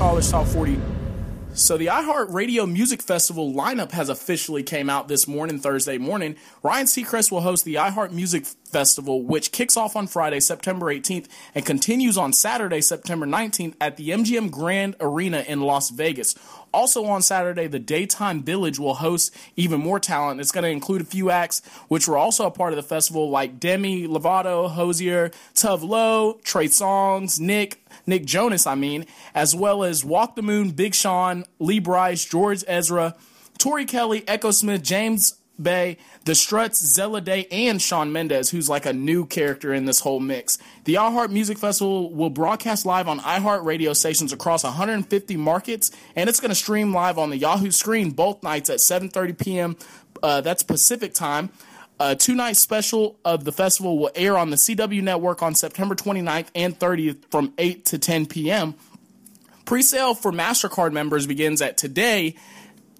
College Top 40. So the iHeartRadio Music Festival lineup has officially came out this morning, Thursday morning. Ryan Seacrest will host the iHeart Music Festival, which kicks off on Friday, September 18th, and continues on Saturday, September 19th at the MGM Grand Arena in Las Vegas. Also on Saturday, the Daytime Village will host even more talent. It's going to include a few acts which were also a part of the festival, like Demi Lovato, Hozier, Tove Trey Songz, Nick, Nick Jonas, I mean, as well as Walk the Moon, Big Sean, Lee Brice, George Ezra, Tori Kelly, Echosmith, James Bay, The Struts, Zella Day, and Shawn Mendes, who's like a new character in this whole mix. The iHeart Music Festival will broadcast live on iHeart radio stations across 150 markets, and it's going to stream live on the Yahoo screen both nights at 7:30 p.m. Uh, that's Pacific time. A two night special of the festival will air on the CW network on September 29th and 30th from 8 to 10 p.m. Pre sale for MasterCard members begins at today,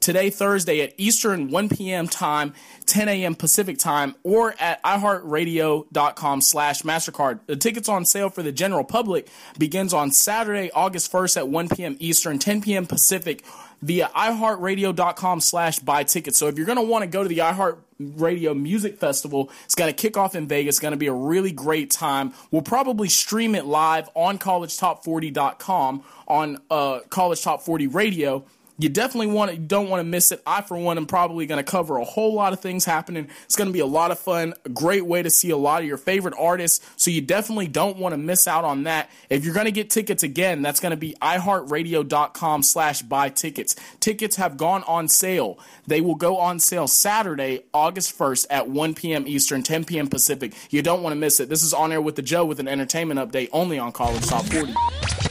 today, Thursday, at Eastern 1 p.m. time, 10 a.m. Pacific time, or at iHeartRadio.com slash MasterCard. The tickets on sale for the general public begins on Saturday, August 1st at 1 p.m. Eastern, 10 p.m. Pacific via iHeartRadio.com slash buy tickets. So if you're going to want to go to the iHeartRadio Music Festival, it's going to kick off in Vegas. It's going to be a really great time. We'll probably stream it live on collegetop40.com on uh, College Top 40 Radio you definitely want to, you don't want to miss it. I, for one, am probably going to cover a whole lot of things happening. It's going to be a lot of fun, a great way to see a lot of your favorite artists. So you definitely don't want to miss out on that. If you're going to get tickets again, that's going to be iHeartRadio.com slash buy tickets. Tickets have gone on sale. They will go on sale Saturday, August 1st at 1 p.m. Eastern, 10 p.m. Pacific. You don't want to miss it. This is On Air with the Jo with an entertainment update only on College Top 40.